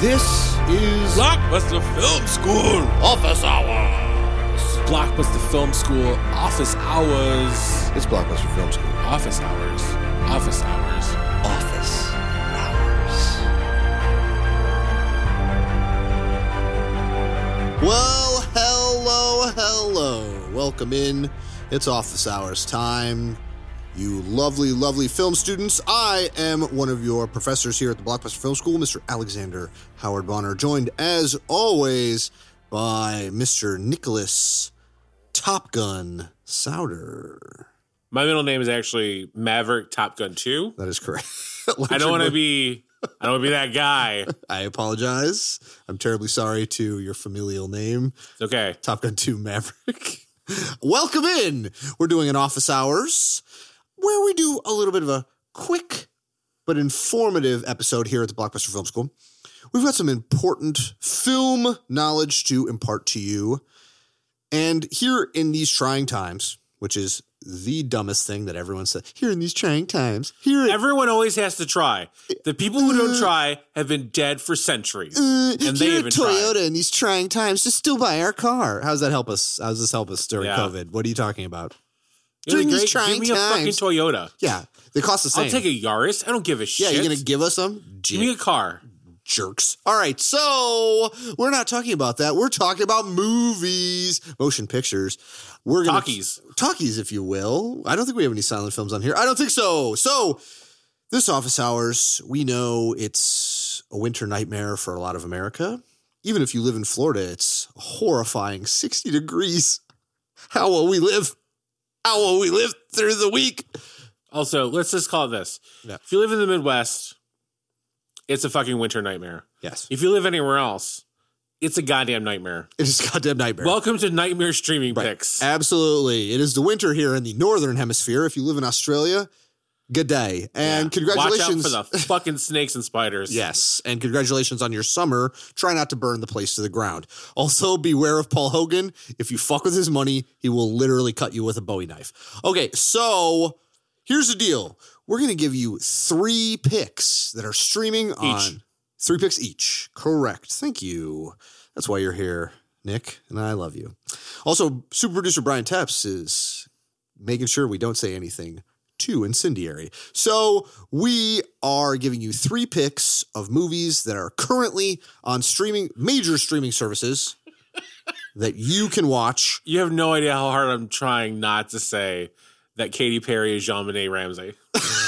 This is Blockbuster Film School. Office Hours. Blockbuster Film School. Office hours. It's Blockbuster Film School. Office hours. Office hours. Office Hours. Well, hello, hello. Welcome in. It's Office Hours time. You lovely, lovely film students. I am one of your professors here at the Blockbuster Film School, Mr. Alexander Howard Bonner, joined as always by Mr. Nicholas Top Gun Souter. My middle name is actually Maverick Top Gun 2. That is correct. I don't want to be I don't want to be that guy. I apologize. I'm terribly sorry to your familial name, It's okay. Top Gun 2 Maverick. Welcome in. We're doing an office hours where we do a little bit of a quick but informative episode here at the Blockbuster Film School. We've got some important film knowledge to impart to you. And here in these trying times, which is the dumbest thing that everyone says here in these trying times, here Everyone always has to try. The people who don't try have been dead for centuries. Uh, And they here haven't Toyota tried. in these trying times, just still buy our car. How does that help us? How does this help us during Yeah. COVID? What are you talking about? During these trying Give me a fucking. Toyota. Yeah, they cost the same. I'll take a Yaris. I don't give a shit. yeah, you're gonna give us some Give me a car. jerks. All right, so we're not talking about that. We're talking about movies, motion pictures. We're gonna Talkies. talkies, if you will. I don't think we have any silent films on here. I don't think so. So this office hours, we know it's a winter nightmare for a lot of America. Even if you live in Florida, it's horrifying 60 degrees. How will we live? How will we live through the week? Also, let's just call it this. Yeah. If you live in the Midwest, it's a fucking winter nightmare. Yes. If you live anywhere else, it's a goddamn nightmare. It is a goddamn nightmare. Welcome to Nightmare Streaming Right. Picks. Absolutely. It is the winter here in the northern hemisphere. If you live in Australia, good day. And Yeah. congratulations. Watch out for the fucking snakes and spiders. Yes, and congratulations on your summer. Try not to burn the place to the ground. Also, beware of Paul Hogan. If you fuck with his money, he will literally cut you with a Bowie knife. Okay, so here's the deal. We're going to give you three picks that are streaming on three picks each. Correct. Thank you. That's why you're here, Nick, and I love you. Also, super producer Brian Tepps is making sure we don't say anything too incendiary. So we are giving you three picks of movies that are currently on streaming, major streaming services that you can watch. You have no idea how hard I'm trying not to say that Katy Perry is JonBenét Ramsey.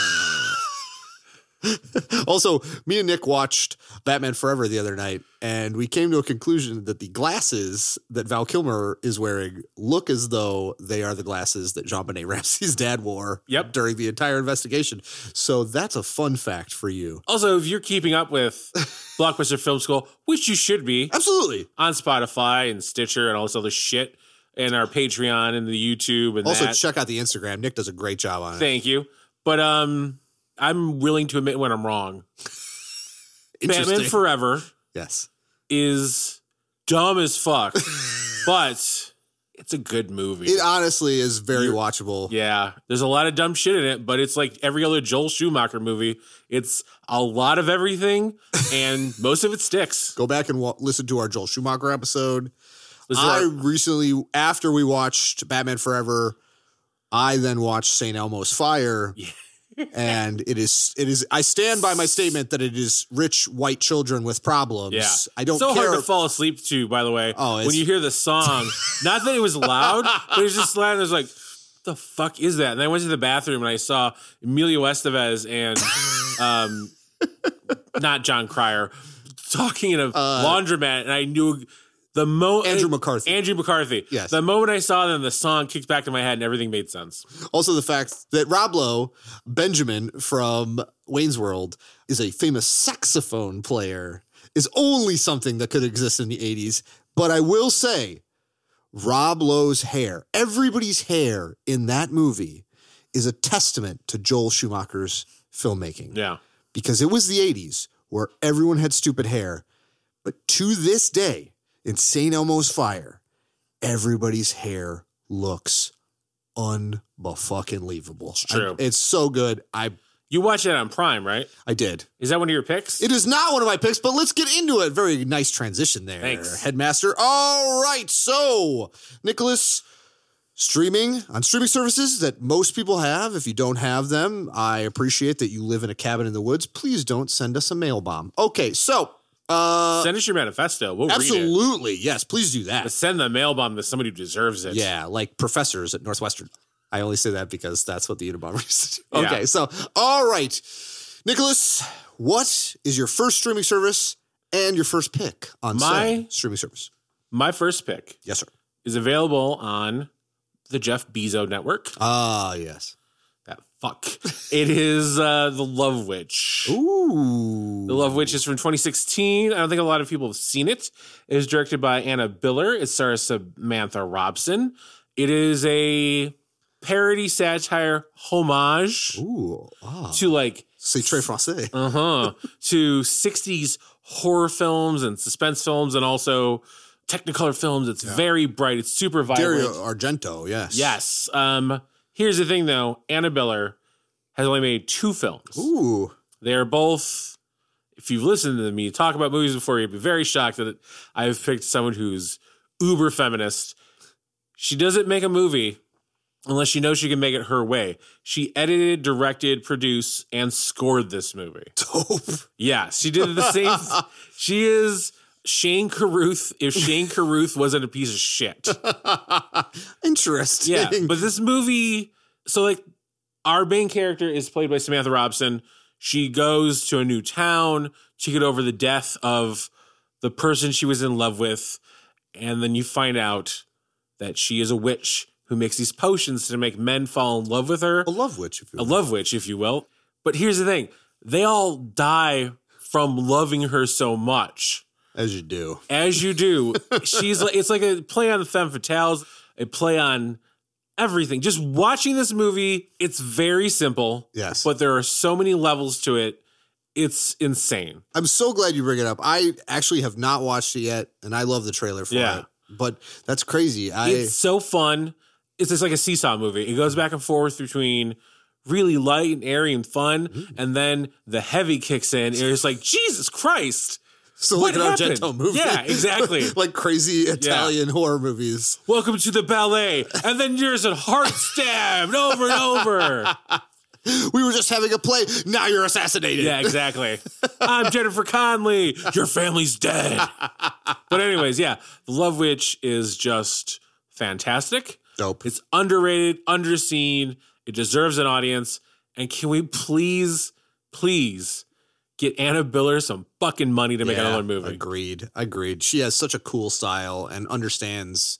Also, me and Nick watched Batman Forever the other night, and we came to a conclusion that the glasses that Val Kilmer is wearing look as though they are the glasses that JonBenét Ramsey's dad wore Yep. during the entire investigation. So that's a fun fact for you. Also, if you're keeping up with Blockbuster Film School, which you should be Absolutely. on Spotify and Stitcher and all this other shit, and our Patreon and the YouTube and Also, that. check out the Instagram. Nick does a great job on it. Thank you. But um, I'm willing to admit when I'm wrong. Batman Forever yes. is dumb as fuck, but it's a good movie. It honestly is very You're- watchable. yeah, there's a lot of dumb shit in it, but it's like every other Joel Schumacher movie. It's a lot of everything, and most of it sticks. Go back and listen to our Joel Schumacher episode. I our- recently, after we watched Batman Forever, I then watched St. Elmo's Fire. And it is it is I stand by my statement that it is rich white children with problems. yeah, I don't so care. hard to fall asleep to. By the way, Oh, when you hear the song, not that it was loud, but it was just loud. And it's like, what the fuck is that? And I went to the bathroom and I saw Emilio Estevez and um, not Jon Cryer talking in a laundromat, and I knew the mo Uh, Andrew McCarthy. Andrew McCarthy. Yes. The moment I saw them, the song kicked back in my head and everything made sense. Also, the fact that Rob Lowe, Benjamin from Wayne's World, is a famous saxophone player is only something that could exist in the 80s. But I will say, Rob Lowe's hair, everybody's hair in that movie is a testament to Joel Schumacher's filmmaking Yeah. because it was the 80s where everyone had stupid hair. But to this day, in St. Elmo's Fire, everybody's hair looks unfucking believable. It's true. it's so good. I You watched it on Prime, right? I did. Is that one of your picks? It is not one of my picks, but let's get into it. Very nice transition there, Thanks. Headmaster. All right, so Nicholas, streaming on streaming services that most people have. If you don't have them, I appreciate that you live in a cabin in the woods. Please don't send us a mail bomb. Okay, so uh, Send us your manifesto. We'll absolutely yes, please do that. But send the mail bomb to somebody who deserves it. Yeah, like professors at Northwestern. I only say that because that's what the Unabomber do. Yeah. Okay, so all right, Nicholas, what is your first streaming service and your first pick on My- streaming service? My first pick Yes, sir. is available on the Jeff Bezos network. Ah, yes. Fuck. it is uh, The Love Witch. Ooh, The Love Witch is from 2016. I don't think a lot of people have seen it. It is directed by Anna Biller. It stars Samantha Robson. It is a parody satire homage Ooh, ah. to like C'est très français. uh huh to 60s horror films and suspense films and also Technicolor films. It's very bright. It's super vibrant. Dario Argento, yes. Yes. Um. Here's the thing, though. Anna Biller has only made two films. Ooh, They're both. If you've listened to me talk about movies before, you'd be very shocked that I've picked someone who's uber feminist. She doesn't make a movie unless she knows she can make it her way. She edited, directed, produced, and scored this movie. dope. Yeah, she did the same. she is Shane Carruth if Shane Carruth wasn't a piece of shit. Interesting. Yeah, but this movie, so like our main character is played by Samantha Robson. She goes to a new town to get over the death of the person she was in love with, and then you find out that she is a witch who makes these potions to make men fall in love with her. a love witch, if you A love witch, if you will. But here's the thing: they all die from loving her so much as you do. as you do. she's like it's like a play on the femme fatales, a play on everything. Just watching this movie, it's very simple. Yes. But there are so many levels to it. It's insane. I'm so glad you bring it up. I actually have not watched it yet, and I love the trailer for Yeah. it. But that's crazy. I It's so fun. It's just like a seesaw movie. It goes back and forth between really light and airy and fun, Mm-hmm. and then the heavy kicks in. And it's like, Jesus Christ. So what like an happened? Argento movie. Yeah, exactly. like crazy Italian horror movies. Welcome to the ballet. And then there's a heart stabbed over and over. We were just having a play. Now you're assassinated. Yeah, exactly. I'm Jennifer Connelly. Your family's dead. But anyways, yeah, The Love Witch is just fantastic. Dope. It's underrated, underseen. It deserves an audience. And can we please, please get Anna Biller some fucking money to make Yeah, another movie? Agreed. Agreed. She has such a cool style and understands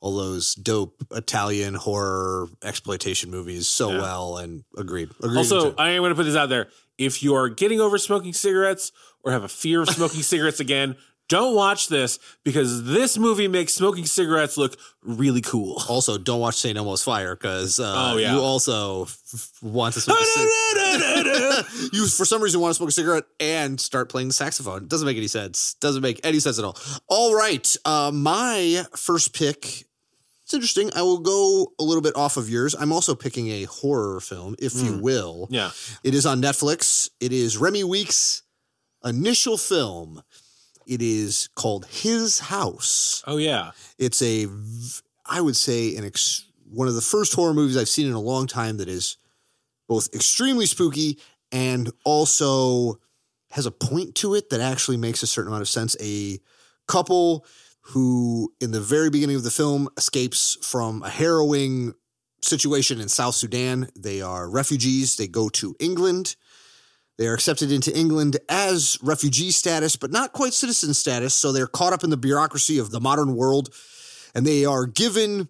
all those dope Italian horror exploitation movies so Yeah. well. And agreed. Agreed. Also. I am going to put this out there. If you are getting over smoking cigarettes or have a fear of smoking cigarettes again, don't watch this because this movie makes smoking cigarettes look really cool. also don't watch St. Elmo's Fire because uh, Oh, yeah. you also f- want to smoke a cigarette. you for some reason want to smoke a cigarette and start playing the saxophone. Doesn't make any sense. Doesn't make any sense at all. All right, uh, my first pick. It's interesting. I will go a little bit off of yours. I'm also picking a horror film, if you will. yeah. It is on Netflix. It is Remi Weekes' initial film. It is called His House. Oh, yeah. It's a I would say, an ex- one of the first horror movies I've seen in a long time that is both extremely spooky and also has a point to it that actually makes a certain amount of sense. A couple who, in the very beginning of the film, escapes from a harrowing situation in South Sudan. They are refugees. They go to England. They are accepted into England as refugee status, but not quite citizen status. So they're caught up in the bureaucracy of the modern world and they are given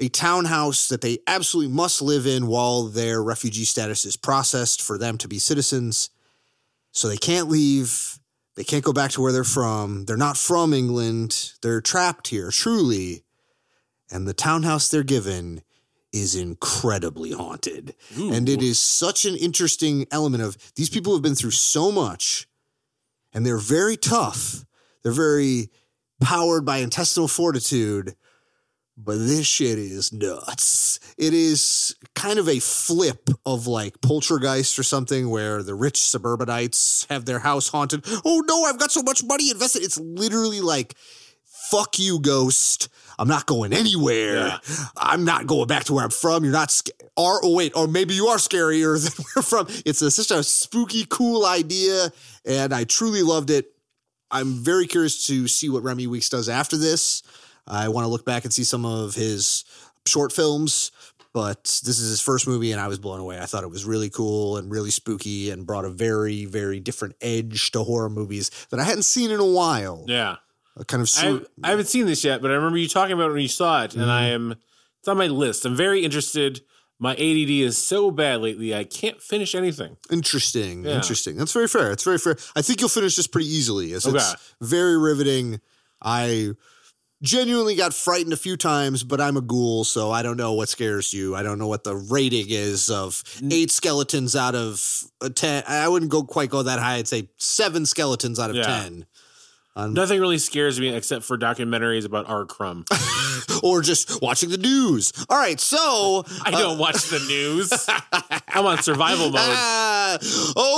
a townhouse that they absolutely must live in while their refugee status is processed for them to be citizens. So they can't leave. They can't go back to where they're from. They're not from England. They're trapped here, truly. And the townhouse they're given is incredibly haunted. And it is such an interesting element of these people have been through so much and they're very tough. They're very powered by intestinal fortitude, but this shit is nuts. It is kind of a flip of like Poltergeist or something where the rich suburbanites have their house haunted. Oh no, I've got so much money invested. It's literally like, fuck you, ghost. I'm not going anywhere. Yeah. I'm not going back to where I'm from. You're not, sc- or oh wait, or maybe you are scarier than we're from. It's a, such a spooky, cool idea, and I truly loved it. I'm very curious to see what Remi Weekes does after this. I want to look back and see some of his short films, but this is his first movie, and I was blown away. I thought it was really cool and really spooky, and brought a very, very different edge to horror movies that I hadn't seen in a while. Yeah. A kind of I, sur- I haven't seen this yet, but I remember you talking about it when you saw it, and I Mm-hmm. am it's on my list. I'm very interested. My ADD is so bad lately, I can't finish anything. Interesting. Yeah. Interesting. That's very fair. It's very fair. I think you'll finish this pretty easily. As Okay. It's very riveting. I genuinely got frightened a few times, but I'm a ghoul, so I don't know what scares you. I don't know what the rating is of eight skeletons out of a ten. I wouldn't go quite go that high. I'd say seven skeletons out of Yeah. ten. Um, Nothing really scares me except for documentaries about R. Crumb. or just watching the news. All right, so I don't watch the news. I'm on survival mode. Ah,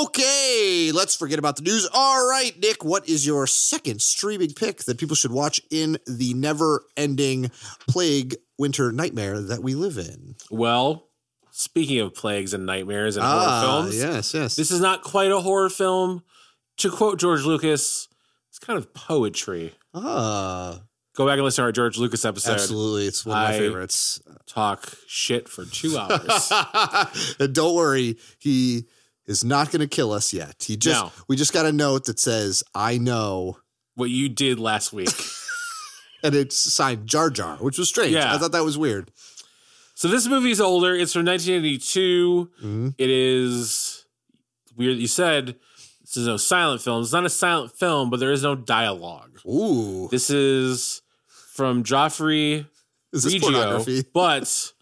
okay, let's forget about the news. All right, Nick, what is your second streaming pick that people should watch in the never-ending plague winter nightmare that we live in? Well, speaking of plagues and nightmares and horror films, Ah, yes, yes. this is not quite a horror film. To quote George Lucas, kind of poetry. ah, Go back and listen to our George Lucas episode. absolutely, it's one of my I- favorites. Talk shit for two hours. and don't worry, he is not going to kill us yet. He just No. we just got a note that says, "I know." what you did last week. And it's signed Jar Jar, which was strange. Yeah. I thought that was weird. So this movie is older. It's from 1982. Mhm. It is weird. that You said this is no silent film. It's not a silent film, but there is no dialogue. Ooh, This is from Joffrey is pornography? but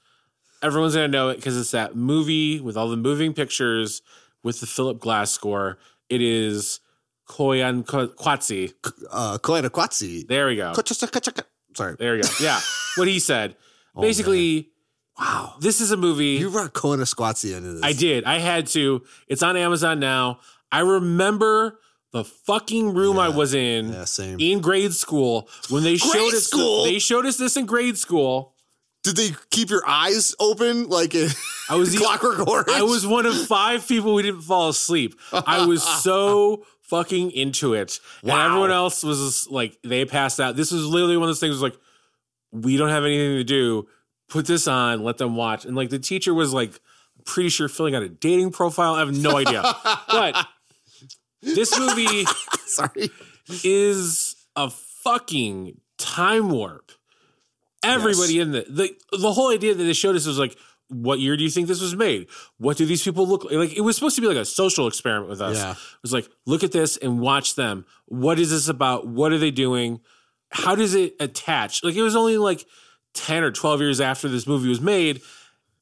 everyone's gonna know it because it's that movie with all the moving pictures with the Philip Glass score. It is Koyaanisqatsi. uh, Kwatsi. There we go. Sorry. There we go. Yeah, what he said. Oh, Basically, Wow. this is a movie. You brought Koyaanisqatsi into this. I did. I had to. It's on Amazon now. I remember the fucking room I was in Yeah, same. in grade school when they showed us. school? They showed us this in grade school. Did they keep your eyes open like in I was the, Clockwork Orange? I was one of five people who didn't fall asleep. I was so fucking into it, Wow. and everyone else was just like they passed out. This was literally one of those things. Was like we don't have anything to do. Put this on. Let them watch. And like the teacher was like pretty sure filling out a dating profile. I have no idea, but this movie Sorry. is a fucking time warp. Everybody in the, the the whole idea that they showed us was like, what year do you think this was made? What do these people look like? Like it was supposed to be like a social experiment with us. Yeah. It was like, look at this and watch them. What is this about? What are they doing? How does it attach? Like it was only like 10 or 12 years after this movie was made.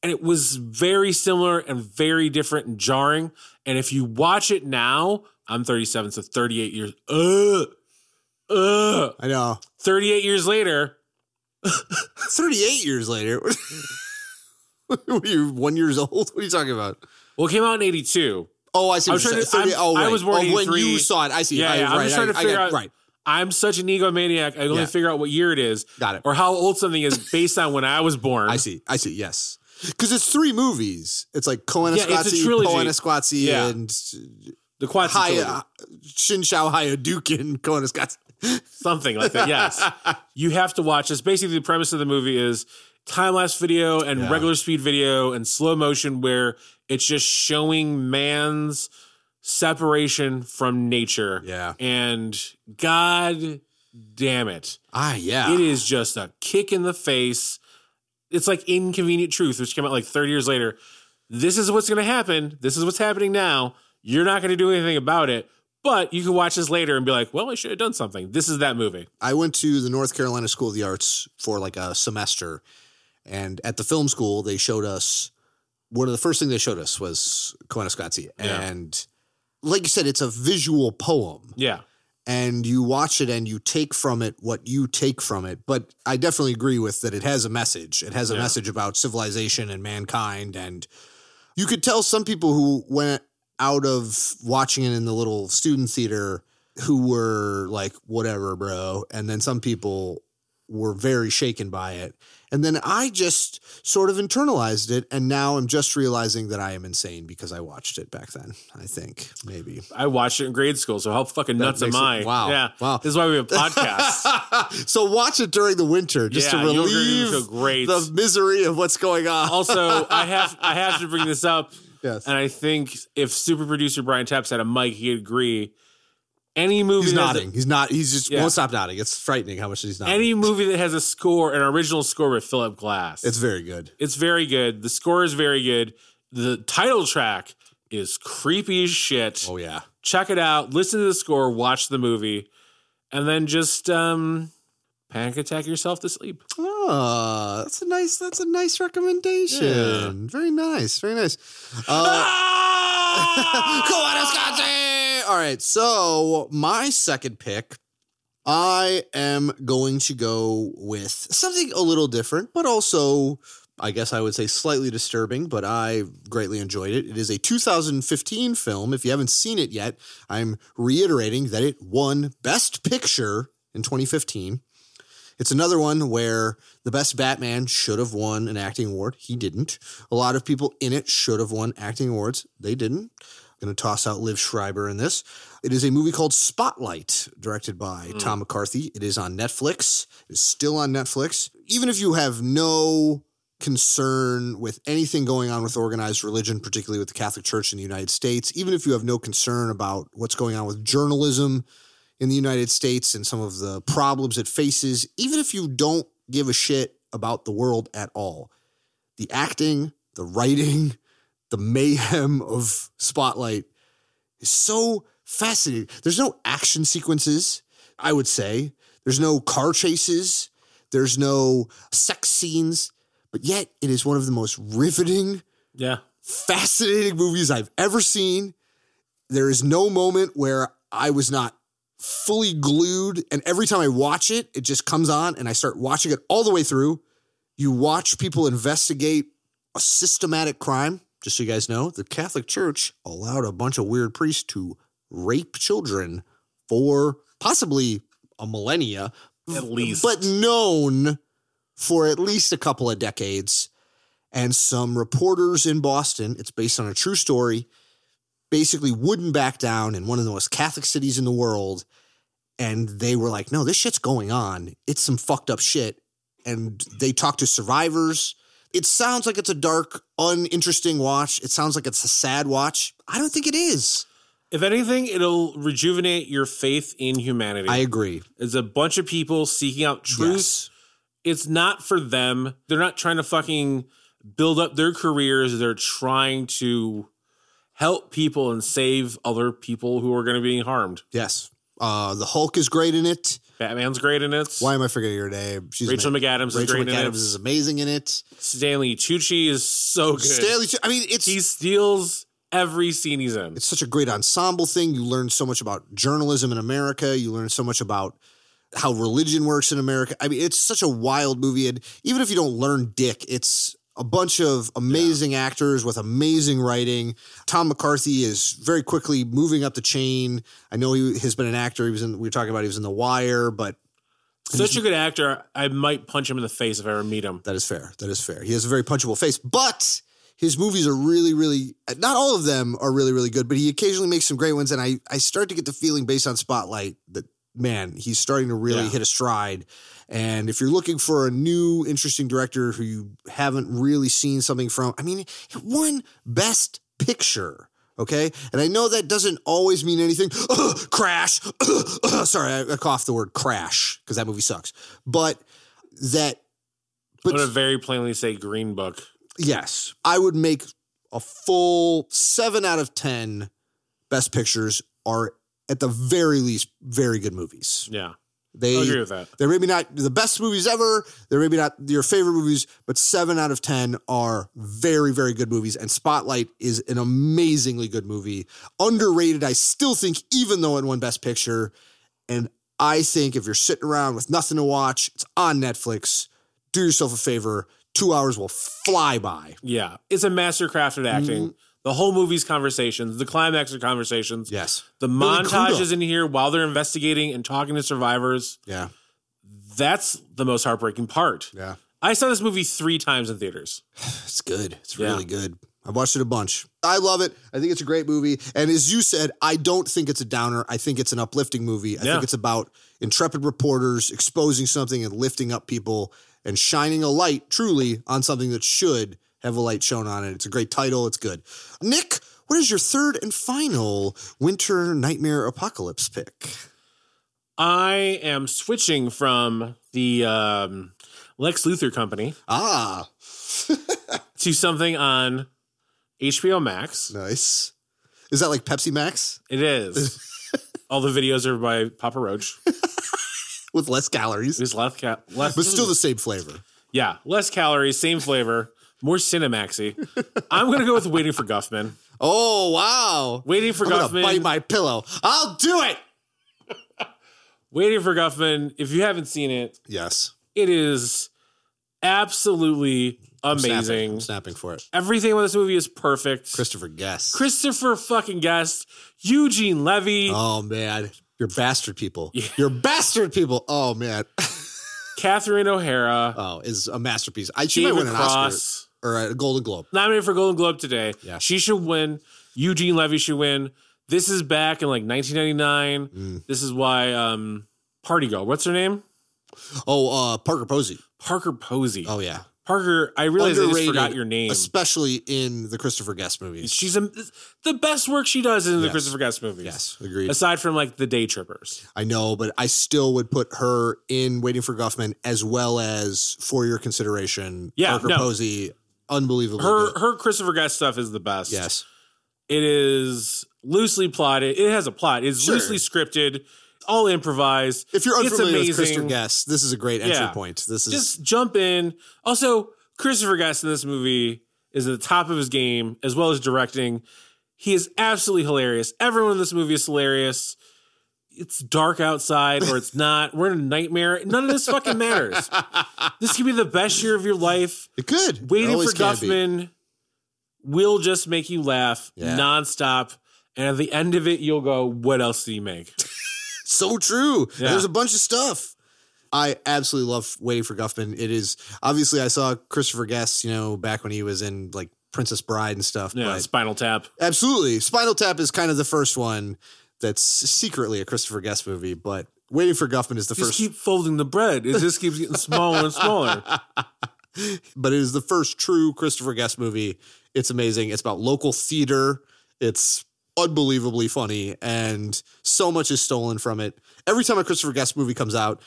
And it was very similar and very different and jarring. And if you watch it now, I'm 37, so 38 years. Ugh. Ugh. I know. 38 years later, 38 years later. are you, one years old? What are you talking about? well, it came out in 82. Oh, I see. I was trying to- 30, oh, I was born oh, when you saw it. I see. Yeah, I, yeah, I'm just trying I- to figure got- out- Right. I'm such an egomaniac. I only Yeah. figure out what year it is Got it. or how old something is based on when I was born. I see. I see. Yes. Because it's three movies. It's like Yeah, a Esquatsi, trilogy. Poen Esquatsi, Yeah. and uh, The trilogy. Haya, Shin Shao Hayadukin Koyaanisqatsi. something like that. Yes, you have to watch this. Basically, the premise of the movie is time lapse video and Yeah. regular speed video and slow motion, where it's just showing man's separation from nature. Yeah. and God damn it, Ah, yeah. it is just a kick in the face. It's like Inconvenient Truth, which came out like 30 years later. This is what's going to happen. This is what's happening now. You're not going to do anything about it, but you can watch this later and be like, well, I should have done something. This is that movie. I went to the North Carolina School of the Arts for like a semester, and at the film school they showed us one of the first things they showed us was Koyaanisqatsi, Yeah. and like you said, it's a visual poem, Yeah. and you watch it and you take from it what you take from it. But I definitely agree with that it has a message. It has a Yeah. message about civilization and mankind. And you could tell some people who went out of watching it in the little student theater who were like, whatever, bro. And then some people were very shaken by it. And then I just sort of internalized it. And now I'm just realizing that I am insane because I watched it back then, I think, maybe. I watched it in grade school, so how fucking That nuts am it- I? wow. Yeah. Wow. This is why we have podcasts. so watch it during the winter just Yeah, to relieve the misery of what's going on. also, I have I have to bring this up, yes. and I think if super producer Brian Taps had a mic, he'd agree. Any movie He's has a- nodding. He's not. He's just Yeah. won't stop nodding. It's frightening how much he's nodding. any movie that has a score, an original score with Philip Glass, it's very good. it's very good. The score is very good. The title track is creepy as shit. Oh yeah. Check it out. Listen to the score. Watch the movie, and then just um, panic attack yourself to sleep. Oh, that's a nice. That's a nice recommendation. Very nice. Very nice. Uh, Wisconsin! All right. So my second pick, I am going to go with something a little different, but also. I guess I would say slightly disturbing, but I greatly enjoyed it. It is a 2015 film. If you haven't seen it yet, I'm reiterating that it won Best Picture in 2015. It's another one where the best Batman should have won an acting award. He didn't. A lot of people in it should have won acting awards. They didn't. I'm going to toss out Liev Schreiber in this. It is a movie called Spotlight, directed by hmm. Tom McCarthy. It is on Netflix. It's still on Netflix. Even if you have no concern with anything going on with organized religion, particularly with the Catholic Church in the United States, even if you have no concern about what's going on with journalism in the United States and some of the problems it faces, even if you don't give a shit about the world at all, the acting, the writing, the mayhem of Spotlight is so fascinating. There's no action sequences, I would say. There's no car chases. There's no sex scenes. But yet, it is one of the most riveting, Yeah. fascinating movies I've ever seen. There is no moment where I was not fully glued. And every time I watch it, it just comes on and I start watching it all the way through. You watch people investigate a systematic crime. Just so you guys know, the Catholic Church allowed a bunch of weird priests to rape children for possibly a millennia, At least. but known for at least a couple of decades. And some reporters in Boston, it's based on a true story, basically wouldn't back down in one of the most Catholic cities in the world. And they were like, no, this shit's going on. It's some fucked up shit. And they talked to survivors. It sounds like it's a dark, uninteresting watch. It sounds like it's a sad watch. I don't think it is. if anything, it'll rejuvenate your faith in humanity. I agree. It's a bunch of people seeking out truth. Yes. It's not for them. They're not trying to fucking build up their careers. They're trying to help people and save other people who are going to be harmed. Yes. Uh, the Hulk is great in it. Batman's great in it. Why am I forgetting her name? She's Rachel ama- McAdams is Rachel great in McAdams is amazing in it. Stanley Tucci is so good. Stanley, I mean, it's he steals every scene he's in. it's such a great ensemble thing. You learn so much about journalism in America. You learn so much about how religion works in America. I mean, it's such a wild movie. And even if you don't learn dick, it's a bunch of amazing actors with amazing writing. Tom McCarthy is very quickly moving up the chain. I know he has been an actor. He was in, we were talking about he was in The Wire, but Such a good actor. I might punch him in the face if I ever meet him. That is fair. That is fair. He has a very punchable face, but his movies are really, really not all of them are really, really good, but he occasionally makes some great ones. And I, I start to get the feeling based on Spotlight that man, he's starting to really Yeah. hit a stride. And if you're looking for a new, interesting director who you haven't really seen something from, I mean, it won Best Picture. Okay. And I know that doesn't always mean anything. Ugh, crash. Ugh, ugh. Sorry, I, I coughed the word crash because that movie sucks. But that, I'm but going to very plainly say Green Book. Yes. I would make a full seven out of 10 best pictures are at the very least very good movies. Yeah. They, I agree with that. they're maybe not the best movies ever. They're maybe not your favorite movies, but seven out of 10 are very, very good movies. And Spotlight is an amazingly good movie. Underrated, I still think, even though it won Best Picture. And I think if you're sitting around with nothing to watch, it's on Netflix. Do yourself a favor. Two hours will fly by. Yeah, it's a mastercrafted acting. Mm-hmm. The whole movie's conversations, the climax of conversations, Yes. the montages in here while they're investigating and talking to survivors. Yeah. That's the most heartbreaking part. Yeah. I saw this movie three times in theaters. It's good. It's Yeah. really good. I've watched it a bunch. I love it. I think it's a great movie. And as you said, I don't think it's a downer. I think it's an uplifting movie. I Yeah. think it's about intrepid reporters exposing something and lifting up people and shining a light truly on something that should have a light shown on it. It's a great title. It's good. Nick, what is your third and final winter nightmare apocalypse pick? I am switching from the um, Lex Luthor company Ah, to something on HBO Max. nice. Is that like Pepsi Max It is. All the videos are by Papa Roach. with less calories, It's less, ca- less but still the same flavor? yeah, less calories, same flavor, more Cinemaxy. I'm gonna go with Waiting for Guffman. Oh wow! Waiting for I'm Guffman. bite my pillow. I'll do it. Waiting for Guffman. If you haven't seen it, Yes, it is absolutely amazing. I'm snapping for it. Everything about this movie is perfect. Christopher Guest. Christopher fucking Guest, Eugene Levy, Oh man, you're bastard people. Yeah. You're bastard people. Oh man. Catherine O'Hara, Oh, is a masterpiece. I she might David win an Oscar Cross, or a Golden Globe. nominated for Golden Globe today. Yeah. She should win. Eugene Levy should win. This is back in like 1999. Mm. This is why um, Party Girl. What's her name? Oh, uh, Parker Posey. Parker Posey. Oh yeah, Parker. I realized I just forgot your name. especially in the Christopher Guest movies. She's a, the best work she does in the Yes. Christopher Guest movies. yes, agreed. Aside from like the Day Trippers. I know, but I still would put her in Waiting for Guffman as well as For Your Consideration. Yeah, Parker no. Posey, unbelievably Her good. her Christopher Guest stuff is the best. Yes, It is loosely plotted. It has a plot. It's Sure. loosely scripted, all improvised. if you're It's unfamiliar with. Christopher Guest, this is a great entry Yeah. point. This is Just jump in. Also, Christopher Guest in this movie is at the top of his game as well as directing. He is absolutely hilarious. Everyone in this movie is hilarious. It's dark outside or it's not. We're in a nightmare. None of this fucking matters. This could be the best year of your life. it could. It Waiting for always be. Guffman will just make you laugh Yeah. nonstop. And at the end of it, you'll go, What else did he make? So true. Yeah. There's a bunch of stuff. I absolutely love Waiting for Guffman. It is obviously I saw Christopher Guest, you know, back when he was in like Princess Bride and stuff. Yeah, Spinal Tap. absolutely, Spinal Tap is kind of the first one that's secretly a Christopher Guest movie, but Waiting for Guffman is the Just first. keep folding the bread. It just keeps getting smaller and smaller. but it is the first true Christopher Guest movie. It's amazing. It's about local theater. It's unbelievably funny, and so much is stolen from it. Every time a Christopher Guest movie comes out,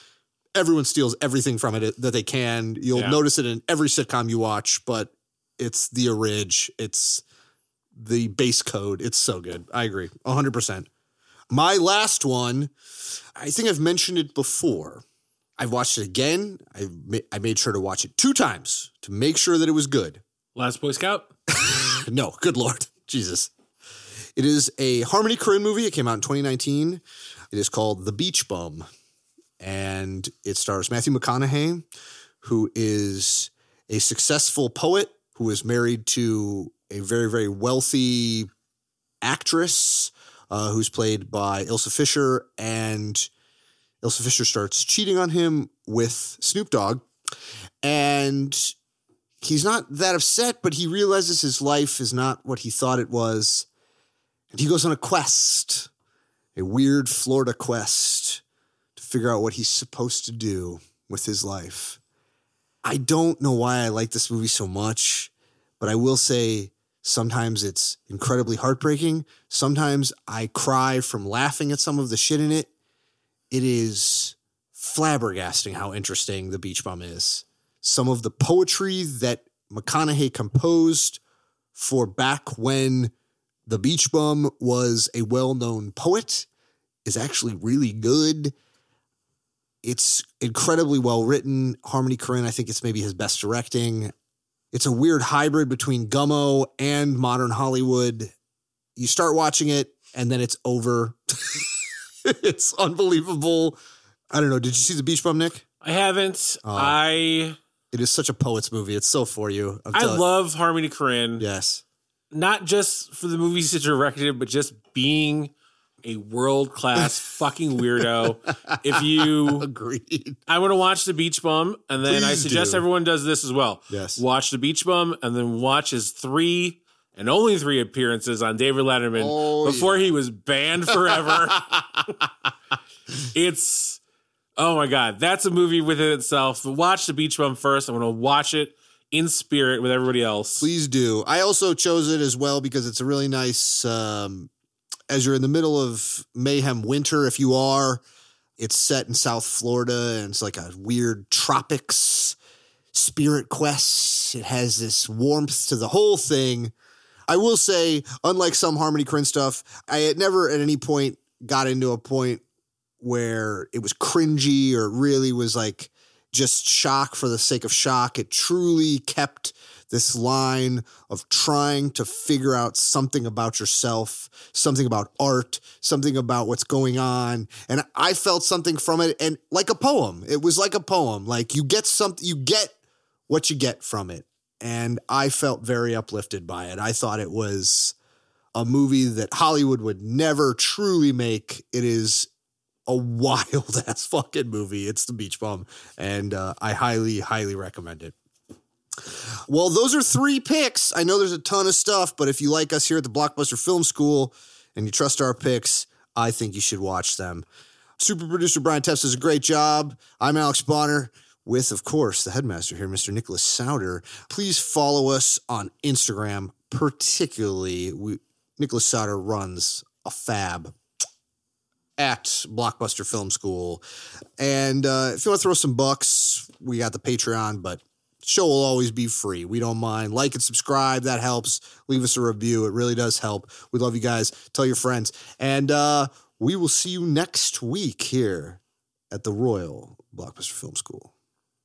everyone steals everything from it that they can. You'll Yeah. notice it in every sitcom you watch, but it's the orig. It's the base code. It's so good. I agree, hundred percent. My last one, I think I've mentioned it before. I've watched it again. I ma- I made sure to watch it two times to make sure that it was good. Last Boy Scout. No, good lord, Jesus. It is a Harmony Korine movie. It came out in 2019. It is called The Beach Bum, and it stars Matthew McConaughey, who is a successful poet who is married to a very very wealthy actress uh, who's played by Ilsa Fisher, and Ilsa Fisher starts cheating on him with Snoop Dogg, and he's not that upset, but he realizes his life is not what he thought it was. And he goes on a quest, a weird Florida quest to figure out what he's supposed to do with his life. I don't know why I like this movie so much, but I will say sometimes it's incredibly heartbreaking. Sometimes I cry from laughing at some of the shit in it. It is flabbergasting how interesting The Beach Bum is some of the poetry that McConaughey composed for back when the Beach Bum was a well known poet is actually really good. It's incredibly well written. Harmony Korine, I think it's maybe his best directing. It's a weird hybrid between Gummo and modern Hollywood. You start watching it and then it's over. it's unbelievable. I don't know. Did you see the Beach Bum, Nick? I haven't. Oh. I It is such a poet's movie. It's so for you. I love Harmony Korine. Yes. Not just for the movies that you're directed, but just being a world class fucking weirdo. If you Agreed. I want to watch The Beach Bum, and then I suggest do. everyone does this as well. Yes. Watch The Beach Bum, and then watch his three and only three appearances on David Letterman Oh, before he was banned forever. it's oh my god, that's a movie within itself. But watch The Beach Bum first. I'm going to watch it in spirit with everybody else. Please do. I also chose it as well because it's a really nice. Um, as you're in the middle of mayhem winter, if you are, it's set in South Florida and it's like a weird tropics spirit quest. It has this warmth to the whole thing. I will say, unlike some Harmony Korine stuff, I had never at any point got into a point where it was cringy or really was like just shock for the sake of shock. It truly kept this line of trying to figure out something about yourself, something about art, something about what's going on. And I felt something from it and like a poem. It was like a poem. Like you get something, you get what you get from it. And I felt very uplifted by it. I thought it was a movie that Hollywood would never truly make. It is a wild ass fucking movie. It's the Beach Bum, and uh, I highly, highly recommend it. Well, those are three picks. I know there's a ton of stuff, but if you like us here at the Blockbuster Film School and you trust our picks, I think you should watch them. Super producer Brian Tepps does a great job. I'm Alex Bonner with, of course, the headmaster here, Mr. Nicholas Souter. Please follow us on Instagram, particularly. We, Nicholas Souter runs a fab at Blockbuster Film School. And uh, if you want to throw some bucks, we got the Patreon, but show will always be free. We don't mind. Like and subscribe. That helps. Leave us a review. It really does help. We love you guys. Tell your friends. And uh, we will see you next week here at the Royal Blockbuster Film School.